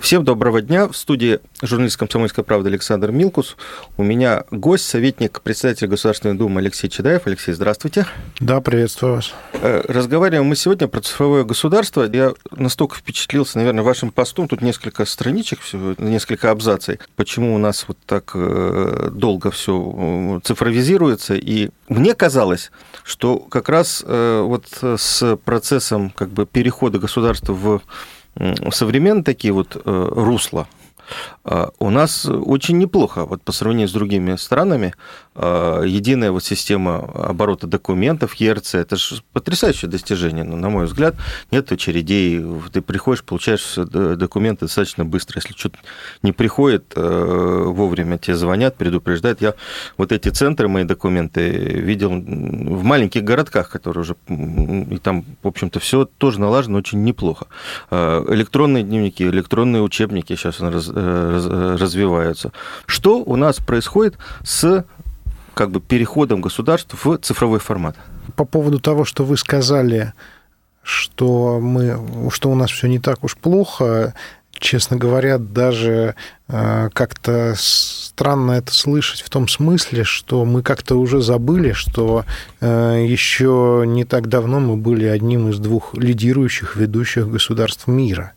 Всем доброго дня. В студии журналист «Комсомольская правда» Александр Милкус. У меня гость, советник председателя Государственной Думы Алексей Чедаев. Алексей, здравствуйте. Да, приветствую вас. Э, разговариваем мы сегодня про цифровое государство. Я настолько впечатлился, наверное, вашим постом. Тут несколько страничек, всего, несколько абзаций. Почему у нас вот так э, долго все э, цифровизируется. И мне казалось, что как раз вот с процессом как бы перехода государства в современные такие вот э, русла у нас очень неплохо, вот по сравнению с другими странами, а, единая вот система оборота документов ЕРЦ, это же потрясающее достижение, но, на мой взгляд, нет очередей, ты приходишь, получаешь документы достаточно быстро, если что-то не приходит э, вовремя, тебе звонят, предупреждают. Я вот эти центры, мои документы видел в маленьких городках, которые уже, и там, в общем-то, все тоже налажено очень неплохо. А, электронные дневники, электронные учебники сейчас Э, развиваются. Что у нас происходит с как бы переходом государств в цифровой формат? По поводу того, что вы сказали, что, мы, что у нас все не так уж плохо, честно говоря, даже э, как-то странно это слышать в том смысле, что мы как-то уже забыли, что э, еще не так давно мы были одним из двух лидирующих ведущих государств мира.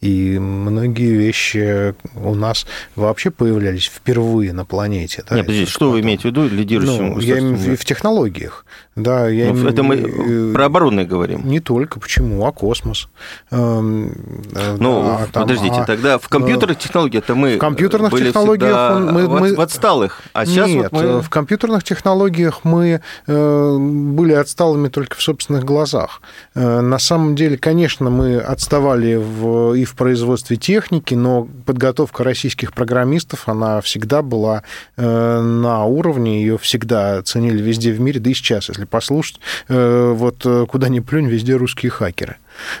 И многие вещи у нас вообще появлялись впервые на планете. Да, Нет, подождите, что вы имеете в виду лидирующим ну, я имею в, в технологиях. Да, я ну, это мы э, про оборонные говорим. Не только. Почему? А космос? Эм, э, ну, а, там, подождите, а, тогда в компьютерных технологиях это мы В компьютерных были технологиях он, мы, мы... в отсталых, а сейчас Нет, вот мы... в компьютерных технологиях мы э, были отсталыми только в собственных глазах. На самом деле, конечно, мы отставали в, и в производстве техники, но подготовка российских программистов, она всегда была э, на уровне, ее всегда ценили везде в мире, да и сейчас, если послушать, э, вот э, куда ни плюнь, везде русские хакеры.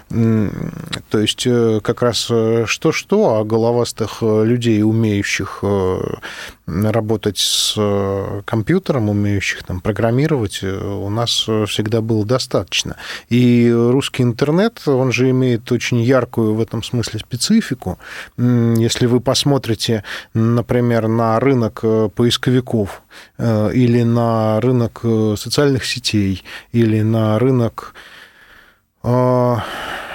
То есть э, как раз э, что-что, а головастых э, людей, умеющих работать с компьютером, умеющих там программировать, у нас всегда было достаточно. И русский интернет, он же имеет очень яркую в этом смысле специфику. Если вы посмотрите, например, на рынок поисковиков или на рынок социальных сетей, или на рынок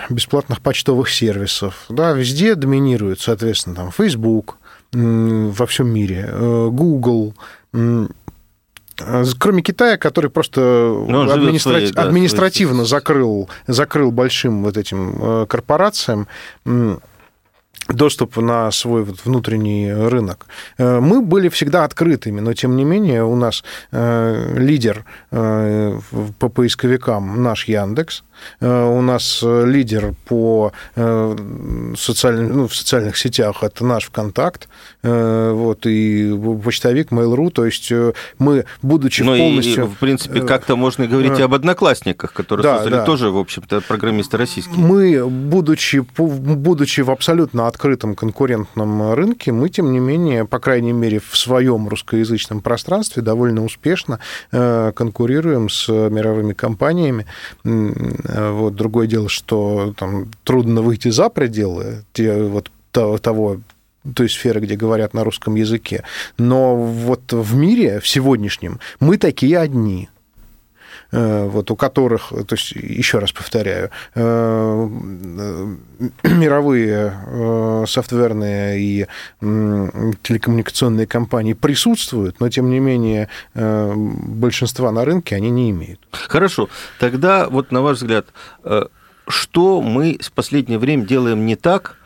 бесплатных почтовых сервисов. Да, везде доминирует, соответственно, там Facebook во всем мире, э, Google, кроме Китая, который просто ну, администра... своей, да, административно своей... закрыл, закрыл большим вот этим э, корпорациям доступ на свой вот внутренний рынок. Э, мы были всегда открытыми, но тем не менее у нас лидер по поисковикам наш Яндекс, у нас лидер по социальным, ну, в социальных сетях это наш ВКонтакт, вот, и почтовик Mail.ru, то есть мы, будучи ну, полностью... И, в принципе, как-то можно говорить и об одноклассниках, которые да, создали да. тоже, в общем-то, программисты российские. Мы, будучи, будучи в абсолютно открытом конкурентном рынке, мы, тем не менее, по крайней мере, в своем русскоязычном пространстве довольно успешно э, конкурируем с мировыми компаниями. Вот другое дело, что там трудно выйти за пределы те, вот, того той сферы, где говорят на русском языке. Но вот в мире, в сегодняшнем, мы такие одни – Э, вот, у которых, то есть, еще раз повторяю, э, мировые э, софтверные и телекоммуникационные компании присутствуют, но, тем не менее, большинства на рынке они не имеют. Хорошо. Тогда, вот на ваш взгляд, что мы в последнее время делаем не так,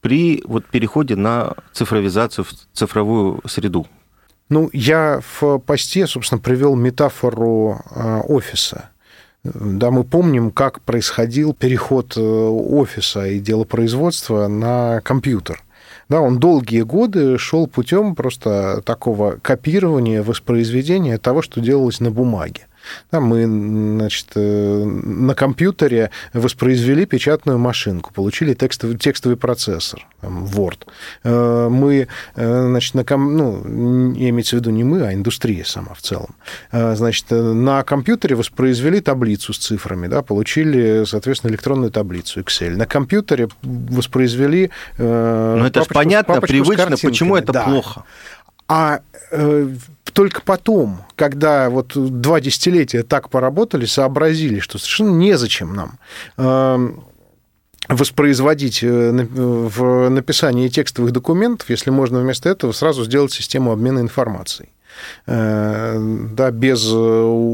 при вот переходе на цифровизацию в цифровую среду? Ну, я в посте, собственно, привел метафору э, офиса. Да, мы помним, как происходил переход э, офиса и делопроизводства на компьютер. Да, он долгие годы шел путем просто такого копирования, воспроизведения того, что делалось на бумаге. Да, мы значит, э, на компьютере воспроизвели печатную машинку, получили текстовый, текстовый процессор, там, Word. Э, мы, э, значит, на ком... ну, имеется в виду не мы, а индустрия сама в целом. Значит, на компьютере воспроизвели таблицу с цифрами, да, получили, соответственно, электронную таблицу Excel. На компьютере воспроизвели... Ну, это же понятно, привычно, почему это да. плохо. А э, только потом, когда вот два десятилетия так поработали, сообразили, что совершенно незачем нам э, воспроизводить э, в написании текстовых документов, если можно вместо этого сразу сделать систему обмена информацией. Э, да, без,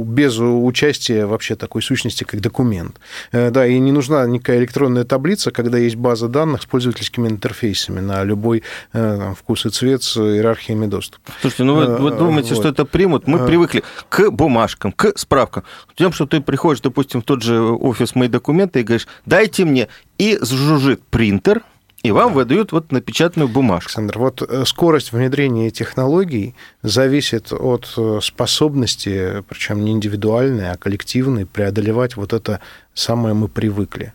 без участия вообще такой сущности, как документ. Э, да, и не нужна никакая электронная таблица, когда есть база данных с пользовательскими интерфейсами на любой э, там, вкус и цвет с иерархиями доступа. Слушайте, ну вы, вы думаете, вот. что это примут? Мы привыкли к бумажкам, к справкам. Тем, что ты приходишь, допустим, в тот же офис «Мои документы» и говоришь, дайте мне, и жужжит принтер, и вам да. выдают вот напечатанную бумажку. Александр, вот э, скорость внедрения технологий зависит от э, способности, причем не индивидуальной, а коллективной, преодолевать вот это самое мы привыкли.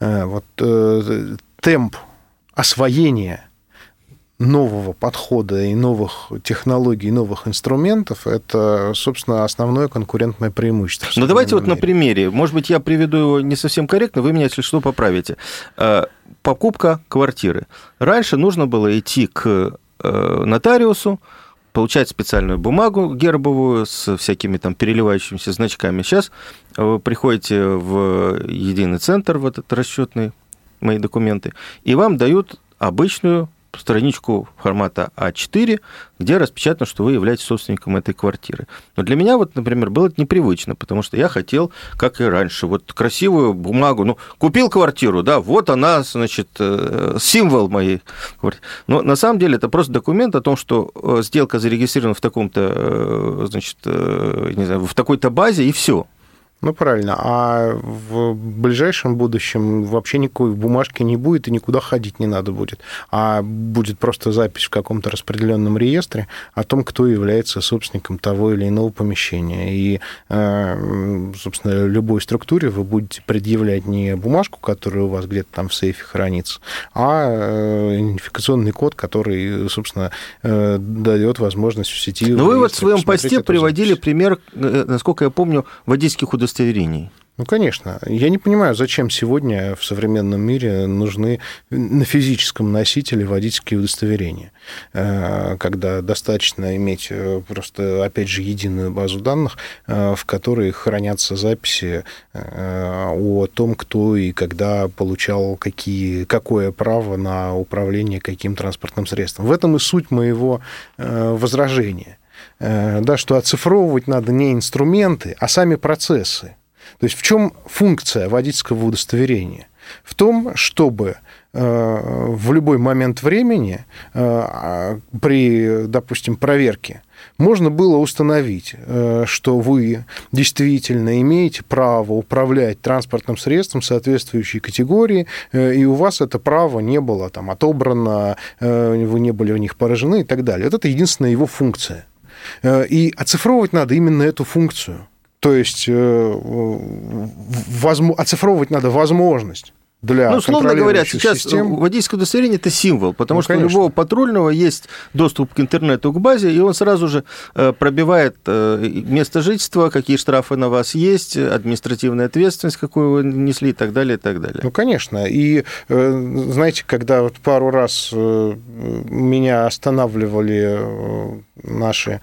Э, вот темп освоения нового подхода и новых технологий, новых инструментов, это, собственно, основное конкурентное преимущество. Ну, давайте вот на примере. Может быть, я приведу его не совсем корректно, вы меня, если что, поправите. Э, покупка квартиры. Раньше нужно было идти к э, нотариусу, получать специальную бумагу гербовую с всякими там переливающимися значками. Сейчас вы приходите в единый центр, в этот расчетный мои документы, и вам дают обычную страничку формата А4, где распечатано, что вы являетесь собственником этой квартиры. Но для меня, вот, например, было это непривычно, потому что я хотел, как и раньше, вот красивую бумагу, ну, купил квартиру, да, вот она, значит, э, символ моей квартиры. Но на самом деле это просто документ о том, что э, сделка зарегистрирована в таком-то, э, значит, не знаю, в такой-то базе, и все. Ну, правильно. А в ближайшем будущем вообще никакой бумажки не будет и никуда ходить не надо будет. А будет просто запись в каком-то распределенном реестре о том, кто является собственником того или иного помещения. И, э, собственно, любой структуре вы будете предъявлять не бумажку, которая у вас где-то там в сейфе хранится, а э, идентификационный код, который, собственно, э, дает возможность в сети... Но вы вот в своем посте приводили пример, насколько я помню, водительских удостоверений удостоверений. Ну, конечно. Я не понимаю, зачем сегодня в современном мире нужны на физическом носителе водительские удостоверения, э, когда достаточно иметь э, просто, опять же, единую базу данных, э, в которой хранятся записи о том, кто и когда получал какие, какое право на управление каким транспортным средством. В этом и суть моего возражения – да, что оцифровывать надо не инструменты, а сами процессы. То есть в чем функция водительского удостоверения? В том, чтобы э, в любой момент времени э, при, допустим, проверке можно было установить, что вы действительно имеете право управлять транспортным средством соответствующей категории, и у вас это право не было там, отобрано, вы не были в них поражены и так далее. Вот это единственная его функция. Э, и оцифровывать надо именно эту функцию. То есть э, оцифровывать надо возможность для Ну, условно говоря, сейчас систем. водительское удостоверение – это символ, потому ну, что конечно. у любого патрульного есть доступ к интернету, к базе, и он сразу же э, пробивает место жительства, какие штрафы на вас есть, административная ответственность, какую вы несли и так далее, и так далее. Ну, конечно. И, знаете, когда вот пару раз меня останавливали наши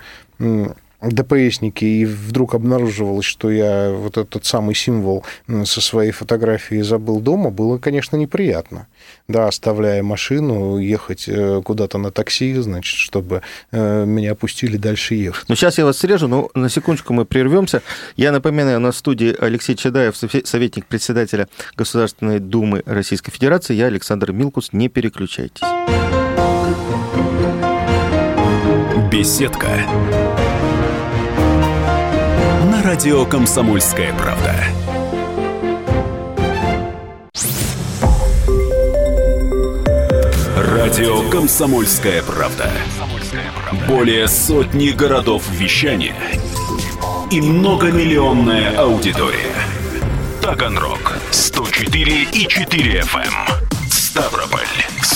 ДПСники, и вдруг обнаруживалось, что я вот этот самый символ со своей фотографией забыл дома, было, конечно, неприятно. Да, оставляя машину, ехать э, куда-то на такси, значит, чтобы э, меня опустили дальше ехать. Ну, сейчас я вас срежу, но на секундочку мы прервемся. Я напоминаю, на студии Алексей Чадаев, советник председателя Государственной Думы Российской Федерации. Я Александр Милкус. Не переключайтесь. Беседка. Радио Комсомольская правда. Радио Комсомольская правда. Более сотни городов вещания – и многомиллионная аудитория. Таганрог 104 и 4 FM.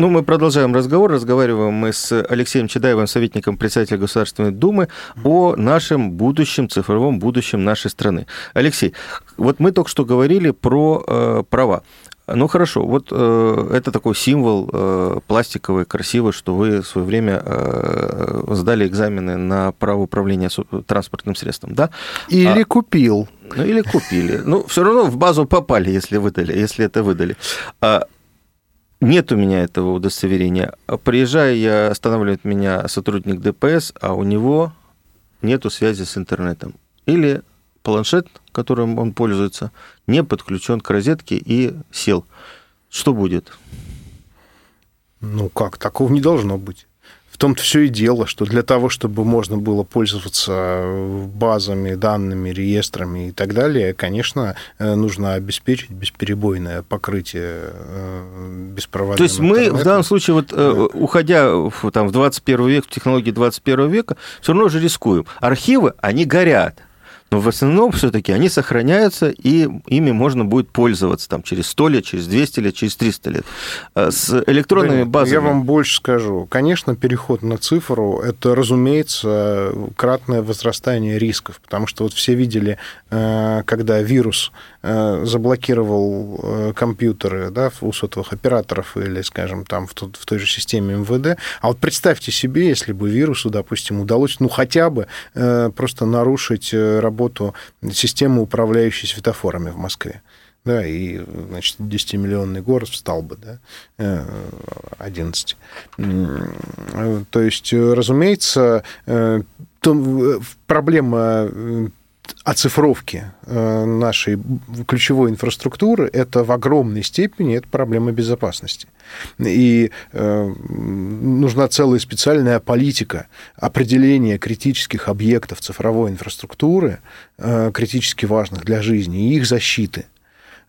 Ну, мы продолжаем разговор. Разговариваем мы с Алексеем Чедаевым, советником председателя Государственной Думы, о нашем будущем, цифровом будущем нашей страны. Алексей, вот мы только что говорили про э, права. Ну хорошо, вот э, это такой символ э, пластиковый, красивый, что вы в свое время э, сдали экзамены на право управления транспортным средством, да? Или а, купил. Ну или купили. Ну все равно в базу попали, если выдали, если это выдали. А, нет у меня этого удостоверения. Приезжая, я останавливает меня сотрудник ДПС, а у него нету связи с интернетом. Или планшет, которым он пользуется, не подключен к розетке и сел. Что будет? Ну как, такого не должно быть том-то все и дело, что для того, чтобы можно было пользоваться базами, данными, реестрами и так далее, конечно, э, нужно обеспечить бесперебойное покрытие э, беспроводным То есть мы в данном случае, вот, э, да. уходя в, там, в 21 век, в технологии 21 века, все равно же рискуем. Архивы, они горят но в основном все-таки они сохраняются, и ими можно будет пользоваться там, через 100 лет, через 200 лет, через 300 лет. А с электронными да, базами... Я вам больше скажу. Конечно, переход на цифру – это, разумеется, кратное возрастание рисков, потому что вот все видели, э, когда вирус э, заблокировал э, компьютеры да, у сотовых операторов или, скажем, там в той же системе МВД. А вот представьте себе, если бы вирусу, допустим, удалось, ну, хотя бы просто нарушить работу работу системы, управляющей светофорами в Москве. Да, и, значит, 10-миллионный город встал бы, да, 11. Э, то есть, разумеется, э, проблема э, оцифровки нашей ключевой инфраструктуры это в огромной степени это проблема безопасности. И э, нужна целая специальная политика определения критических объектов цифровой инфраструктуры, э, критически важных для жизни, и их защиты.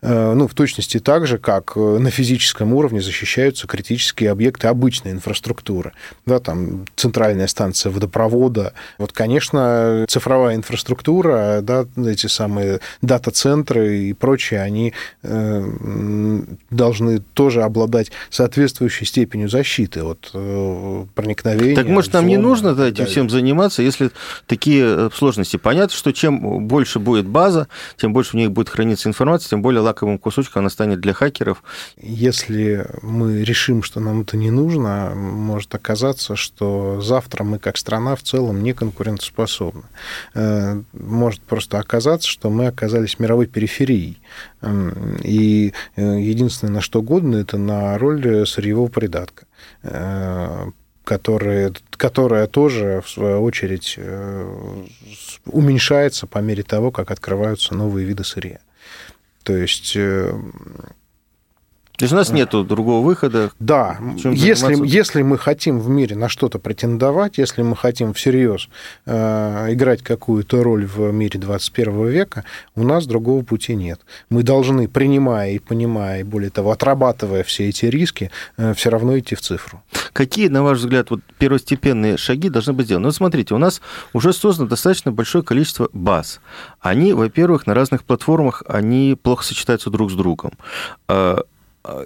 Э, ну, в точности так же, как э, на физическом уровне защищаются критические объекты обычной инфраструктуры. Да, там центральная станция водопровода. Вот, конечно, цифровая инфраструктура, да, эти самые дата-центры и прочее, они э, должны тоже обладать соответствующей степенью защиты от проникновения. Так может, нам не нужно да, этим всем заниматься, если такие сложности? Понятно, что чем больше будет база, тем больше в ней будет храниться информация, тем более лакомым кусочком она станет для хакеров. Если мы решим, что нам это не нужно, может оказаться, что завтра мы как страна в целом не конкурентоспособны. Э, может просто оказаться, что мы оказались мировой периферией. И э, единственное, на что годно, это на роль сырьевого придатка э, которые, которая тоже, в свою очередь, уменьшается по мере того, как открываются новые виды сырья. То есть э, то есть у нас нет другого выхода. Да, если, если мы хотим в мире на что-то претендовать, если мы хотим всерьез э, играть какую-то роль в мире 21 века, у нас другого пути нет. Мы должны, принимая и понимая, и более того, отрабатывая все эти риски, э, все равно идти в цифру. Какие, на ваш взгляд, вот первостепенные шаги должны быть сделаны? Ну, смотрите, у нас уже создано достаточно большое количество баз. Они, во-первых, на разных платформах, они плохо сочетаются друг с другом э,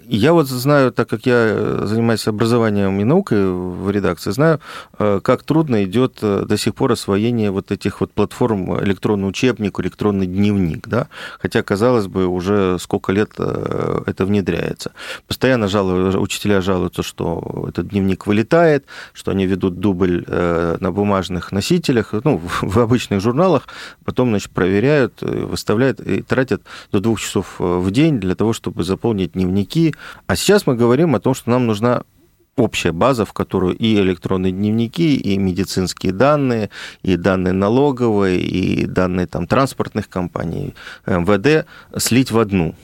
я вот знаю, так как я э, занимаюсь образованием и наукой в редакции, знаю, э, как трудно идет э, до сих пор освоение вот этих вот платформ электронный учебник, электронный дневник, да, хотя, казалось бы, уже сколько лет это внедряется. Постоянно жалуют, учителя жалуются, что этот дневник вылетает, что они ведут дубль на бумажных носителях, ну, в обычных журналах, потом, значит, проверяют, выставляют и тратят до двух часов в день для того, чтобы заполнить дневник дневники. А сейчас мы говорим о том, что нам нужна общая база, в которую и электронные дневники, и медицинские данные, и данные налоговые, и данные там, транспортных компаний, МВД слить в одну.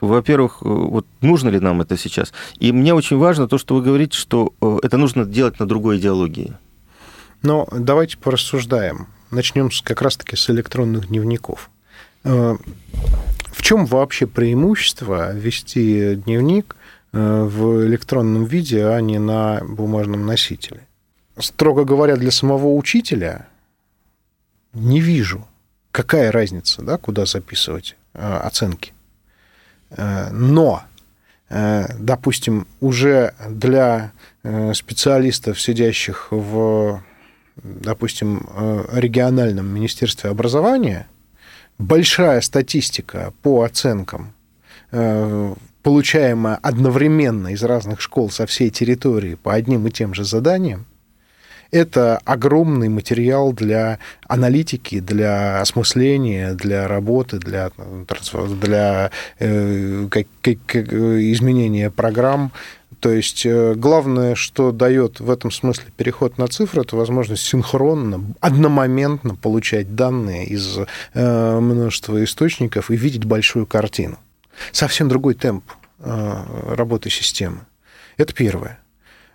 во-первых, э, вот нужно ли нам это сейчас? И мне очень важно то, что вы говорите, что э, это нужно делать на другой идеологии. Но давайте порассуждаем. Начнем как раз-таки с электронных дневников. Э, в чем вообще преимущество вести дневник в электронном виде, а не на бумажном носителе? Строго говоря, для самого учителя не вижу, какая разница, да, куда записывать оценки. Э, но, э, допустим, уже для э, специалистов, сидящих в, допустим, региональном министерстве образования, большая статистика по оценкам, получаемая одновременно из разных школ со всей территории по одним и тем же заданиям, это огромный материал для аналитики, для осмысления, для работы, для, для э, как, как, изменения программ. То есть э, главное, что дает в этом смысле переход на цифры, это возможность синхронно, одномоментно получать данные из э, множества источников и видеть большую картину. Совсем другой темп э, работы системы. Это первое.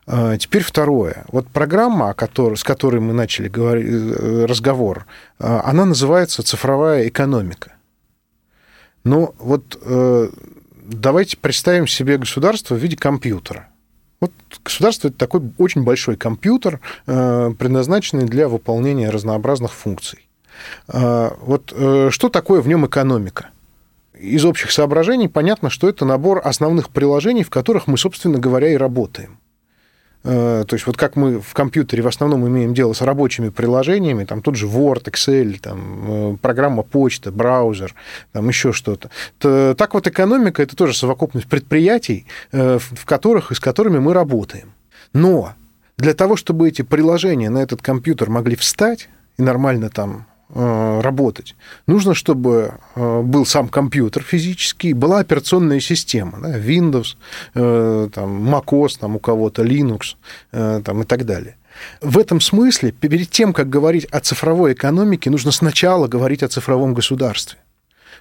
А, теперь второе. Вот программа, с которой мы начали э, разговор, а, она называется «Цифровая экономика». Ну вот э, давайте представим себе государство в виде компьютера. Вот государство – это такой очень большой компьютер, э, предназначенный для выполнения разнообразных функций. А, вот что такое в нем экономика? Из общих соображений понятно, что это набор основных приложений, в которых мы, собственно говоря, и работаем. Э, то есть вот как мы в компьютере в основном имеем дело с рабочими приложениями, там тот же Word, Excel, там, э, программа почта, браузер, там еще что-то. То, так вот экономика – это тоже совокупность предприятий, э, в которых и с которыми мы работаем. Но для того, чтобы эти приложения на этот компьютер могли встать и нормально там работать. Нужно, чтобы э, был сам компьютер физический, была операционная система, да, Windows, э, там, MacOS, там, у кого-то Linux там, и так далее. В этом смысле, перед тем, как говорить о цифровой экономике, нужно сначала говорить о цифровом государстве.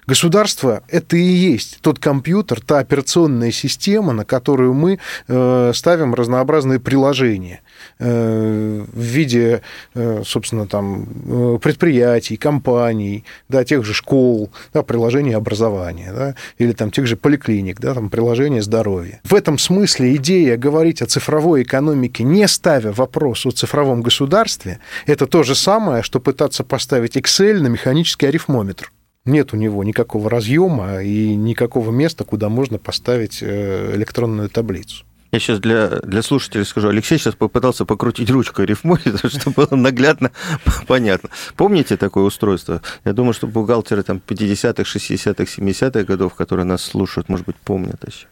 Государство – это и есть тот компьютер, та операционная система, на которую мы э, ставим разнообразные приложения э, в виде, э, собственно, там, предприятий, компаний, да, тех же школ, да, приложений образования, да, или там тех же поликлиник, да, там, приложения здоровья. В этом смысле идея говорить о цифровой экономике, не ставя вопрос о цифровом государстве, это то же самое, что пытаться поставить Excel на механический арифмометр нет у него никакого разъема и никакого места, куда можно поставить э, электронную таблицу. Я сейчас для, для слушателей скажу. Алексей сейчас попытался покрутить ручкой рифмометра, чтобы было наглядно понятно. Помните такое устройство? Я думаю, что бухгалтеры там 50-х, 60-х, 70-х годов, которые нас слушают, может быть, помнят еще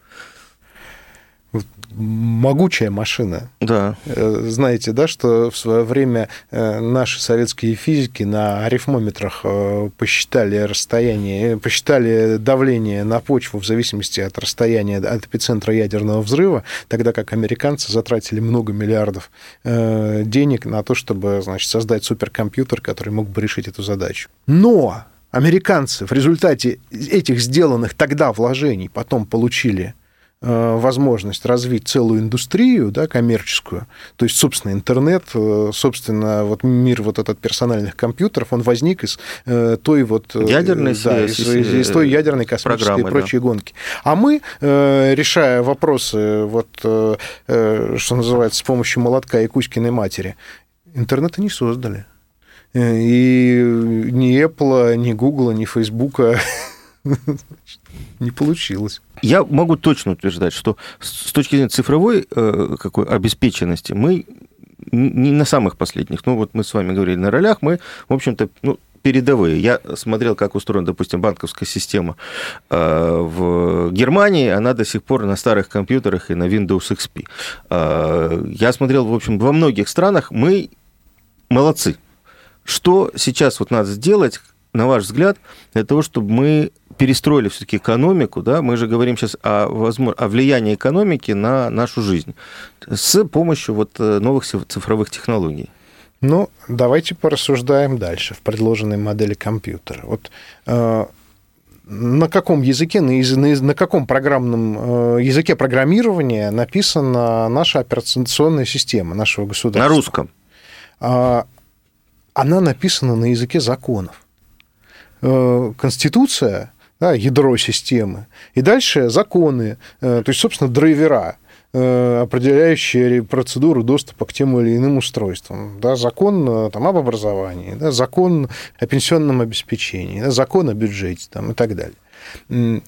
могучая машина. Да. Э, знаете, да, что в свое время э, наши советские физики на арифмометрах э, посчитали расстояние, посчитали давление на почву в зависимости от расстояния от эпицентра ядерного взрыва, тогда как американцы затратили много миллиардов денег на то, чтобы, значит, создать суперкомпьютер, который мог бы решить эту задачу. Но американцы в результате этих сделанных тогда вложений потом получили возможность развить целую индустрию, да, коммерческую, то есть, собственно, интернет, э, собственно, вот мир вот этот персональных компьютеров, он возник из э, той вот... Ядерной да, из, из, из той ядерной космической и прочей да. гонки. А мы, решая вопросы, вот, что называется, с помощью молотка и Кузькиной матери, интернета не создали. И ни Apple, ни Google, ни Facebook не получилось. Я могу точно утверждать, что с точки зрения цифровой э, какой обеспеченности мы не на самых последних. Ну, вот мы с вами говорили на ролях, мы, в общем-то, ну, передовые. Я смотрел, как устроена, допустим, банковская система э, в Германии. Она до сих пор на старых компьютерах и на Windows XP. Э, я смотрел, в общем, во многих странах. Мы молодцы. Что сейчас вот надо сделать, на ваш взгляд, для того, чтобы мы перестроили все-таки экономику, да, мы же говорим сейчас о, возможно, о влиянии экономики на нашу жизнь с помощью вот э, новых цифровых технологий. Ну, давайте порассуждаем дальше в предложенной модели компьютера. Вот э, на каком языке, на, на, на каком программном э, языке программирования написана наша операционная система нашего государства. На русском. А, она написана на языке законов. Э, Конституция, да, ядро системы, и дальше законы, э, то есть, собственно, драйвера, определяющие процедуру доступа к тем или иным устройствам. Да, закон там, об образовании, да, закон о пенсионном обеспечении, да, закон о бюджете там, и так далее.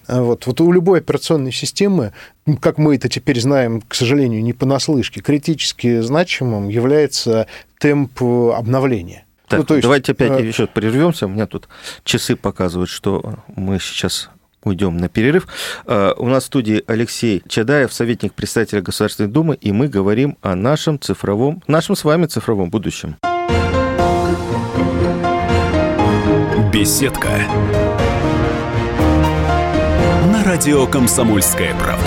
Вот. вот у любой операционной системы, как мы это теперь знаем, к сожалению, не понаслышке, критически значимым является темп обновления. Так, ну, то есть, давайте опять э... еще прервемся. У меня тут часы показывают, что мы сейчас уйдем на перерыв. Э, у нас в студии Алексей Чадаев, советник представителя Государственной Думы, и мы говорим о нашем цифровом, нашем с вами цифровом будущем. Беседка радио «Комсомольская правда».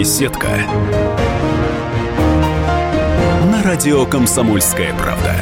Беседка. На радио Комсомольская правда.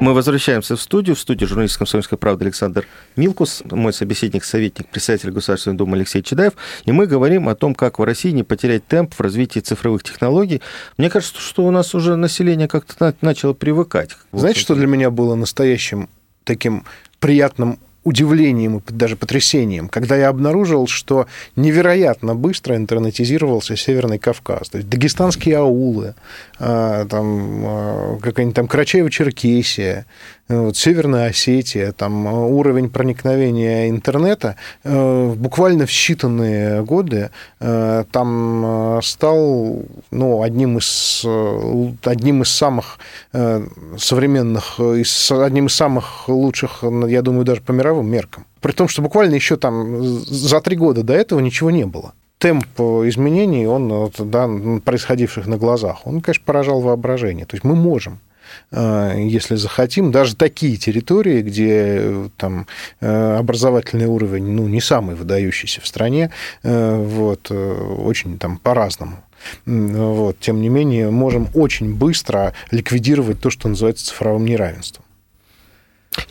Мы возвращаемся в студию. В студии журналист «Комсомольской правды» Александр Милкус, мой собеседник, советник, председатель Государственной Думы Алексей Чедаев. И мы говорим о том, как в России не потерять темп в развитии цифровых технологий. Мне кажется, что у нас уже население как-то начало привыкать. Знаете, что для меня было настоящим таким приятным удивлением и даже потрясением, когда я обнаружил, что невероятно быстро интернетизировался Северный Кавказ. То есть дагестанские аулы, а, там, а, какая-нибудь там Карачаево-Черкесия, вот, Северная Осетия, там уровень проникновения интернета э, буквально в считанные годы э, там стал ну, одним, из, одним из самых современных, одним из самых лучших, я думаю, даже по мировым меркам. При том, что буквально еще там за три года до этого ничего не было темп изменений, он, да, происходивших на глазах, он, конечно, поражал воображение. То есть мы можем э, если захотим, даже такие территории, где там э, образовательный уровень ну, не самый выдающийся в стране, э, вот, очень там по-разному. Вот, тем не менее, можем очень быстро ликвидировать то, что называется цифровым неравенством.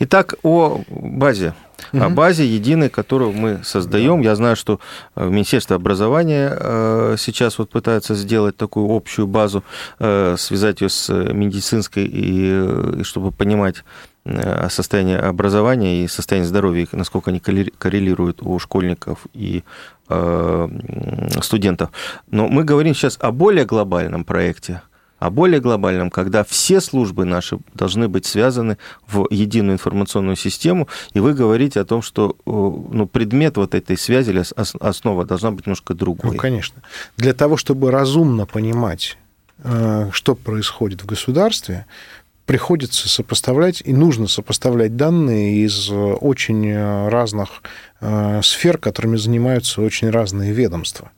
Итак, о базе. Угу. О базе единой, которую мы создаем. Да. Я знаю, что э, Министерство образования э, сейчас вот пытается сделать такую общую базу, э, связать ее с медицинской, и, чтобы понимать состояние образования и состояние здоровья, насколько они коррелируют у школьников и студентов. Но мы говорим сейчас о более глобальном проекте, а более глобальном, когда все службы наши должны быть связаны в единую информационную систему, и вы говорите о том, что ну, предмет вот этой связи или основа должна быть немножко другой. Ну, конечно. Для того, чтобы разумно понимать, э, что происходит в государстве, приходится сопоставлять, и нужно сопоставлять данные из очень разных э, сфер, которыми занимаются очень разные ведомства.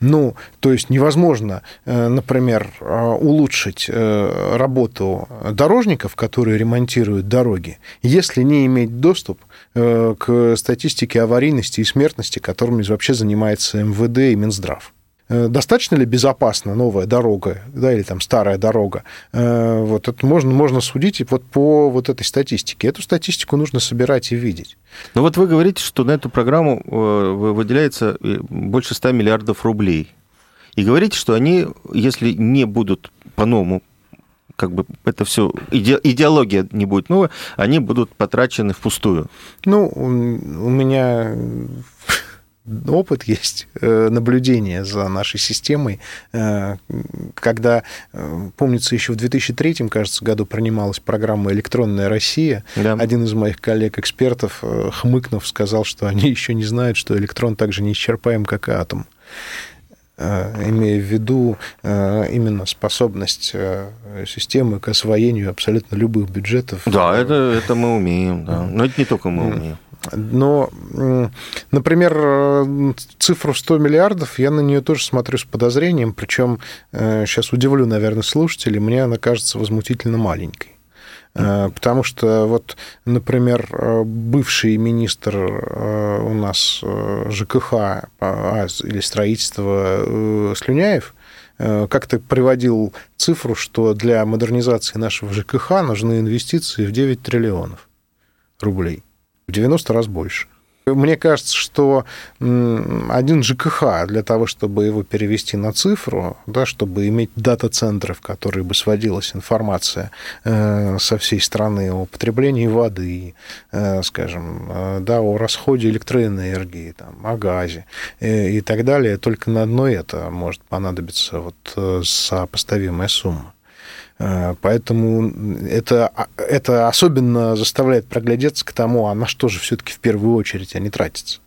Ну, то есть невозможно, э, например, э, улучшить э, работу дорожников, которые ремонтируют дороги, если не иметь доступ к статистике аварийности и смертности, которыми вообще занимается МВД и Минздрав. Э, достаточно ли безопасна новая дорога, да, или там старая дорога, э, вот это можно, можно судить вот по вот этой статистике. Эту статистику нужно собирать и видеть. Ну вот вы говорите, что на эту программу э, выделяется больше 100 миллиардов рублей. И говорите, что они, если не будут по-новому как бы это все идеология не будет новая, они будут потрачены впустую. Ну, у меня опыт есть, э, наблюдение за нашей системой, э, когда, э, помнится, еще в 2003, кажется, году принималась программа «Электронная Россия». Да. Один из моих коллег-экспертов, хмыкнув, сказал, что они еще не знают, что электрон так же неисчерпаем, как и атом. Имея в виду именно способность системы к освоению абсолютно любых бюджетов. Да, это, это мы умеем, да. но это не только мы умеем. Но, например, цифру 100 миллиардов, я на нее тоже смотрю с подозрением, причем сейчас удивлю, наверное, слушателей, мне она кажется возмутительно маленькой. Э, потому что вот, например, э, бывший министр э, у нас ЖКХ а, или строительства Слюняев как-то приводил цифру, что для модернизации нашего ЖКХ нужны инвестиции в 9 триллионов рублей. В 90 раз больше. Мне кажется, что один ЖКХ для того, чтобы его перевести на цифру, да, чтобы иметь дата-центры, в которые бы сводилась информация э, со всей страны о потреблении воды, э, скажем, э, да, о расходе электроэнергии, там, о газе и так далее, только на одно это может понадобиться вот сопоставимая сумма. Э, поэтому это, это особенно заставляет проглядеться к тому, а на что же все-таки в первую очередь они тратятся.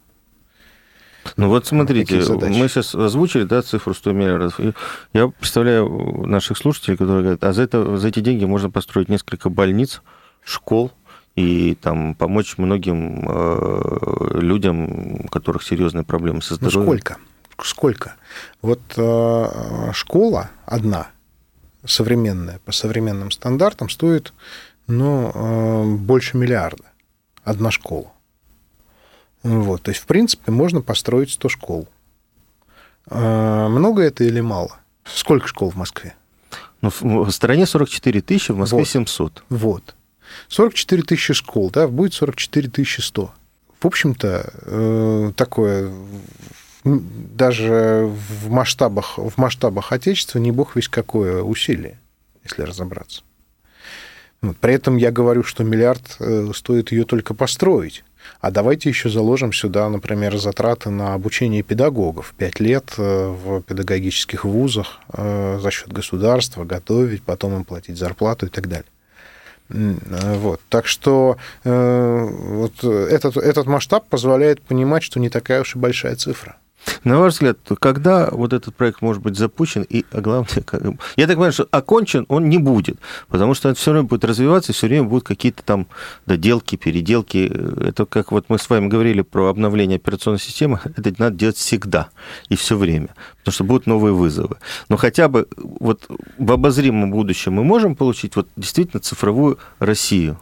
Ну вот смотрите, мы сейчас озвучили да, цифру 100 миллиардов. И я представляю наших слушателей, которые говорят, а за, это, за эти деньги можно построить несколько больниц, школ, и там помочь многим э, людям, у которых серьезные проблемы со ну, здоровьем. Ну сколько? Сколько? Вот э, школа одна современная, по современным стандартам, стоит ну, э, больше миллиарда. Одна школа. Вот. То есть, в принципе, можно построить 100 школ. Э, много это или мало? Сколько школ в Москве? Ну, в стране 44 тысячи, в Москве вот. 700. Вот. 44 тысячи школ, да, будет 44 тысячи 100. В общем-то, э, такое даже в масштабах, в масштабах Отечества не бог весь какое усилие, если разобраться. При этом я говорю, что миллиард э, стоит ее только построить. А давайте еще заложим сюда, например, затраты на обучение педагогов. Пять лет э, в педагогических вузах э, за счет государства готовить, потом им платить зарплату и так далее. Вот. Так что вот этот, этот масштаб позволяет понимать, что не такая уж и большая цифра. На ваш взгляд, когда вот этот проект может быть запущен, и а главное, я так понимаю, что окончен он не будет, потому что он все время будет развиваться, все время будут какие-то там доделки, переделки. Это как вот мы с вами говорили про обновление операционной системы, это надо делать всегда и все время, потому что будут новые вызовы. Но хотя бы вот в обозримом будущем мы можем получить вот действительно цифровую Россию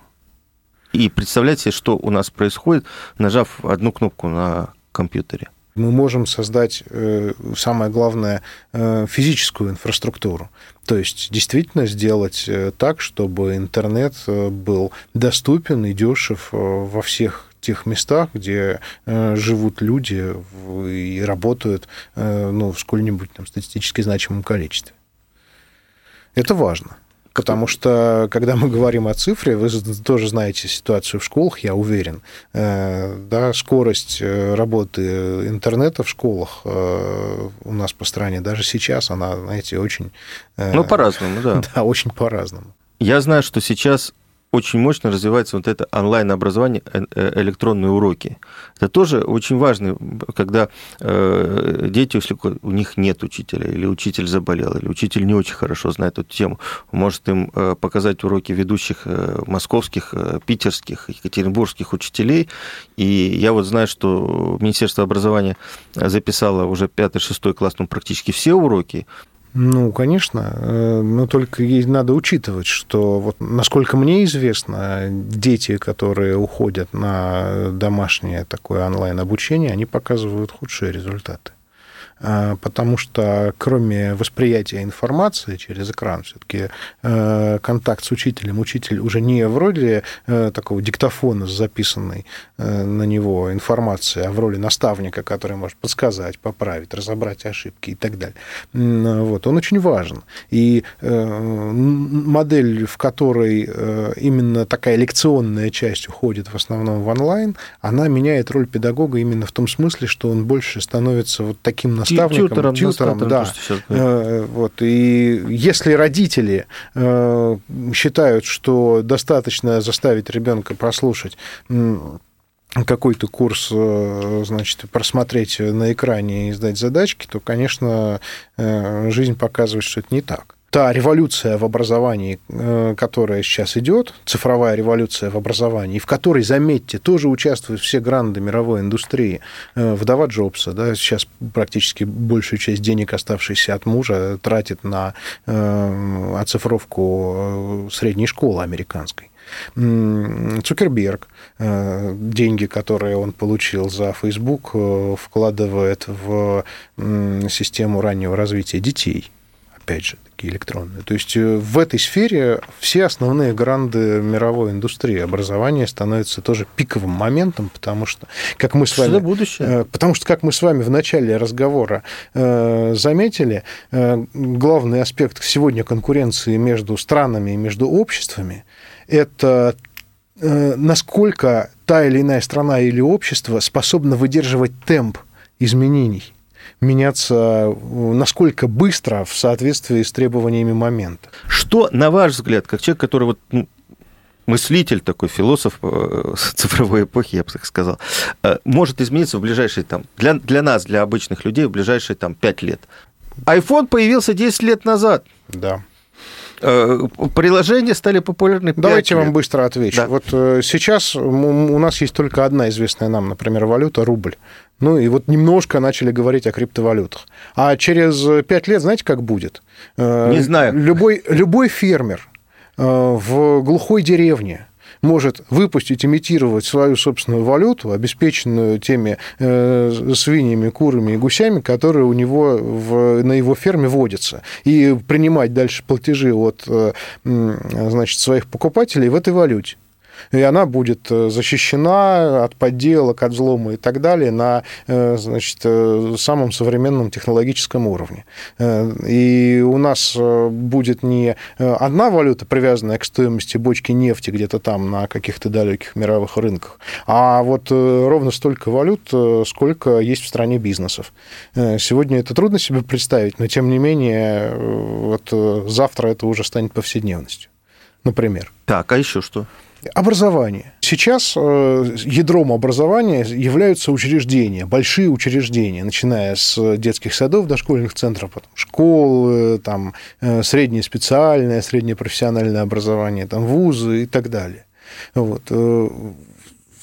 и представлять себе, что у нас происходит, нажав одну кнопку на компьютере мы можем создать, э, самое главное, э, физическую инфраструктуру. То есть действительно сделать э, так, чтобы интернет был доступен и дешев во всех тех местах, где живут люди и работают ну, в сколь-нибудь там, статистически значимом количестве. Это важно. Потому что, когда мы говорим о цифре, вы тоже знаете ситуацию в школах, я уверен. Э, да, скорость э, работы интернета в школах э, у нас по стране даже сейчас, она, знаете, очень... Ну, по-разному, да. Да, очень по-разному. Я знаю, что сейчас очень мощно развивается вот это онлайн-образование, э, э, электронные уроки. Это тоже очень важно, когда э, дети, если у них нет учителя, или учитель заболел, или учитель не очень хорошо знает эту тему, может им показать уроки ведущих московских, питерских, екатеринбургских учителей. И я вот знаю, что Министерство образования записало уже 5-6 класс, ну, практически все уроки, ну, конечно, э, но только надо учитывать, что, вот, насколько мне известно, дети, которые уходят на домашнее такое онлайн-обучение, они показывают худшие результаты. А, потому что кроме восприятия информации через экран, все-таки э, контакт с учителем, учитель уже не вроде э, такого диктофона с записанной э, на него информации, а в роли наставника, который может подсказать, поправить, разобрать ошибки и так далее. Вот, он очень важен. И модель, в которой именно такая лекционная часть уходит в основном в онлайн, она меняет роль педагога именно в том смысле, что он больше становится вот таким наставником, наставником, тьютором, тьютором да. Э, вот. И если родители э, считают, что достаточно заставить ребенка прослушать какой-то курс, э, значит, просмотреть на экране и сдать задачки, то, конечно, жизнь показывает, что это не так та революция в образовании, э, которая сейчас идет, цифровая революция в образовании, в которой, заметьте, тоже участвуют все гранды мировой индустрии. Вдова Джобса, да, сейчас практически большую часть денег, оставшейся от мужа, тратит на оцифровку средней школы американской. Цукерберг э, деньги, которые он получил за Facebook, э, вкладывает в систему раннего развития детей. Опять же, такие электронные. То есть э, в этой сфере все основные гранды мировой индустрии образования становятся тоже пиковым моментом, потому что, как мы с вами... Будущее? Потому что, как мы с вами в начале разговора заметили, главный аспект сегодня конкуренции между странами и между обществами это э, насколько та или иная страна или общество способно выдерживать темп изменений, меняться э, насколько быстро в соответствии с требованиями момента. Что, на ваш взгляд, как человек, который вот, ну, мыслитель такой, философ э, цифровой эпохи, я бы так сказал, может измениться в ближайшие, там, для, для нас, для обычных людей, в ближайшие там, 5 лет? iPhone появился 10 лет назад. Да. Э, приложения стали популярны. Давайте я вам быстро отвечу. Да. Вот э, сейчас у нас есть только одна известная нам, например, валюта рубль. Ну и вот немножко начали говорить о криптовалютах. А через пять лет, знаете, как будет? Э, Не знаю. Любой, любой фермер в глухой деревне, может выпустить, имитировать свою собственную валюту, обеспеченную теми э, свиньями, курами и гусями, которые у него в, на его ферме водятся, и принимать дальше платежи от э, значит, своих покупателей в этой валюте и она будет э, защищена от подделок, от взлома и так далее на э, значит, э, самом современном технологическом уровне. И у нас будет не одна валюта, привязанная к стоимости бочки нефти где-то там на каких-то далеких мировых рынках, а вот ровно столько валют, сколько есть в стране бизнесов. Сегодня это трудно себе представить, но тем не менее вот завтра это уже станет повседневностью, например. Так, а еще что? Образование. Сейчас э, ядром образования являются учреждения, большие учреждения, начиная с детских садов, дошкольных центров, потом школы, там, э, среднее специальное, среднее профессиональное образование, там, вузы и так далее. Вот. Э,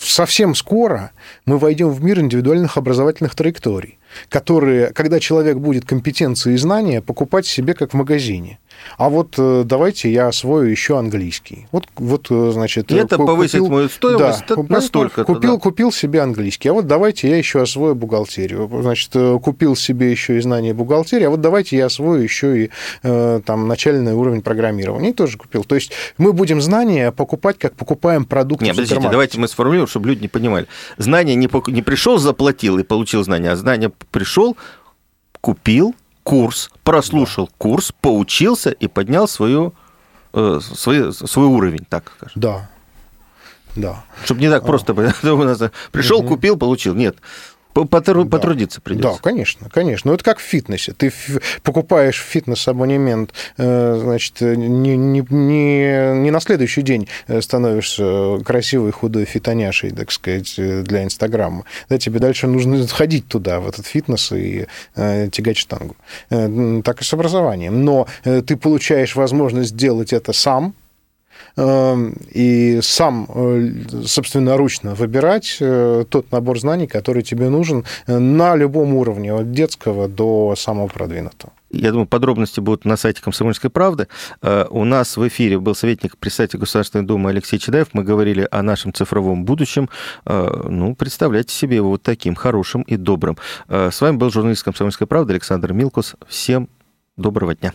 совсем скоро мы войдем в мир индивидуальных образовательных траекторий, которые, когда человек будет компетенции и знания покупать себе как в магазине. А вот э, давайте я освою еще английский. Вот, вот э, значит... И это купил, повысит мою стоимость да, настолько. Купил, да. купил себе английский. А вот давайте я еще освою бухгалтерию. Значит, э, купил себе еще и знания бухгалтерии. А вот давайте я освою еще и там начальный уровень программирования. И тоже купил. То есть мы будем знания покупать, как покупаем продукты Нет, подождите, давайте мы сформулируем, чтобы люди не понимали. Знание не, не пришел, заплатил и получил знания, а знание пришел, купил, курс, прослушал да. курс, поучился и поднял свою, э, свой, свой уровень, так скажем. Да. Да. Чтобы не так просто. Пришел, купил, получил. Нет. Потру, да. Потрудиться придется. Да, конечно, конечно. Ну, это как в фитнесе. Ты покупаешь фитнес-абонемент, э, значит, не, не, не, не на следующий день становишься красивой, худой фитоняшей, так сказать, для Инстаграма. Да, тебе дальше нужно ходить туда, в этот фитнес, и э, тягать штангу. Э, так и с образованием. Но э, ты получаешь возможность сделать это сам, и сам э, собственноручно выбирать э, тот набор знаний, который тебе нужен э, на любом уровне, от детского до самого продвинутого. Я думаю, подробности будут на сайте «Комсомольской правды». У нас в эфире был советник председателя Государственной Думы Алексей Чедаев. Мы говорили о нашем цифровом будущем. Ну, представляйте себе его вот таким хорошим и добрым. С вами был журналист «Комсомольской правды» Александр Милкус. Всем доброго дня.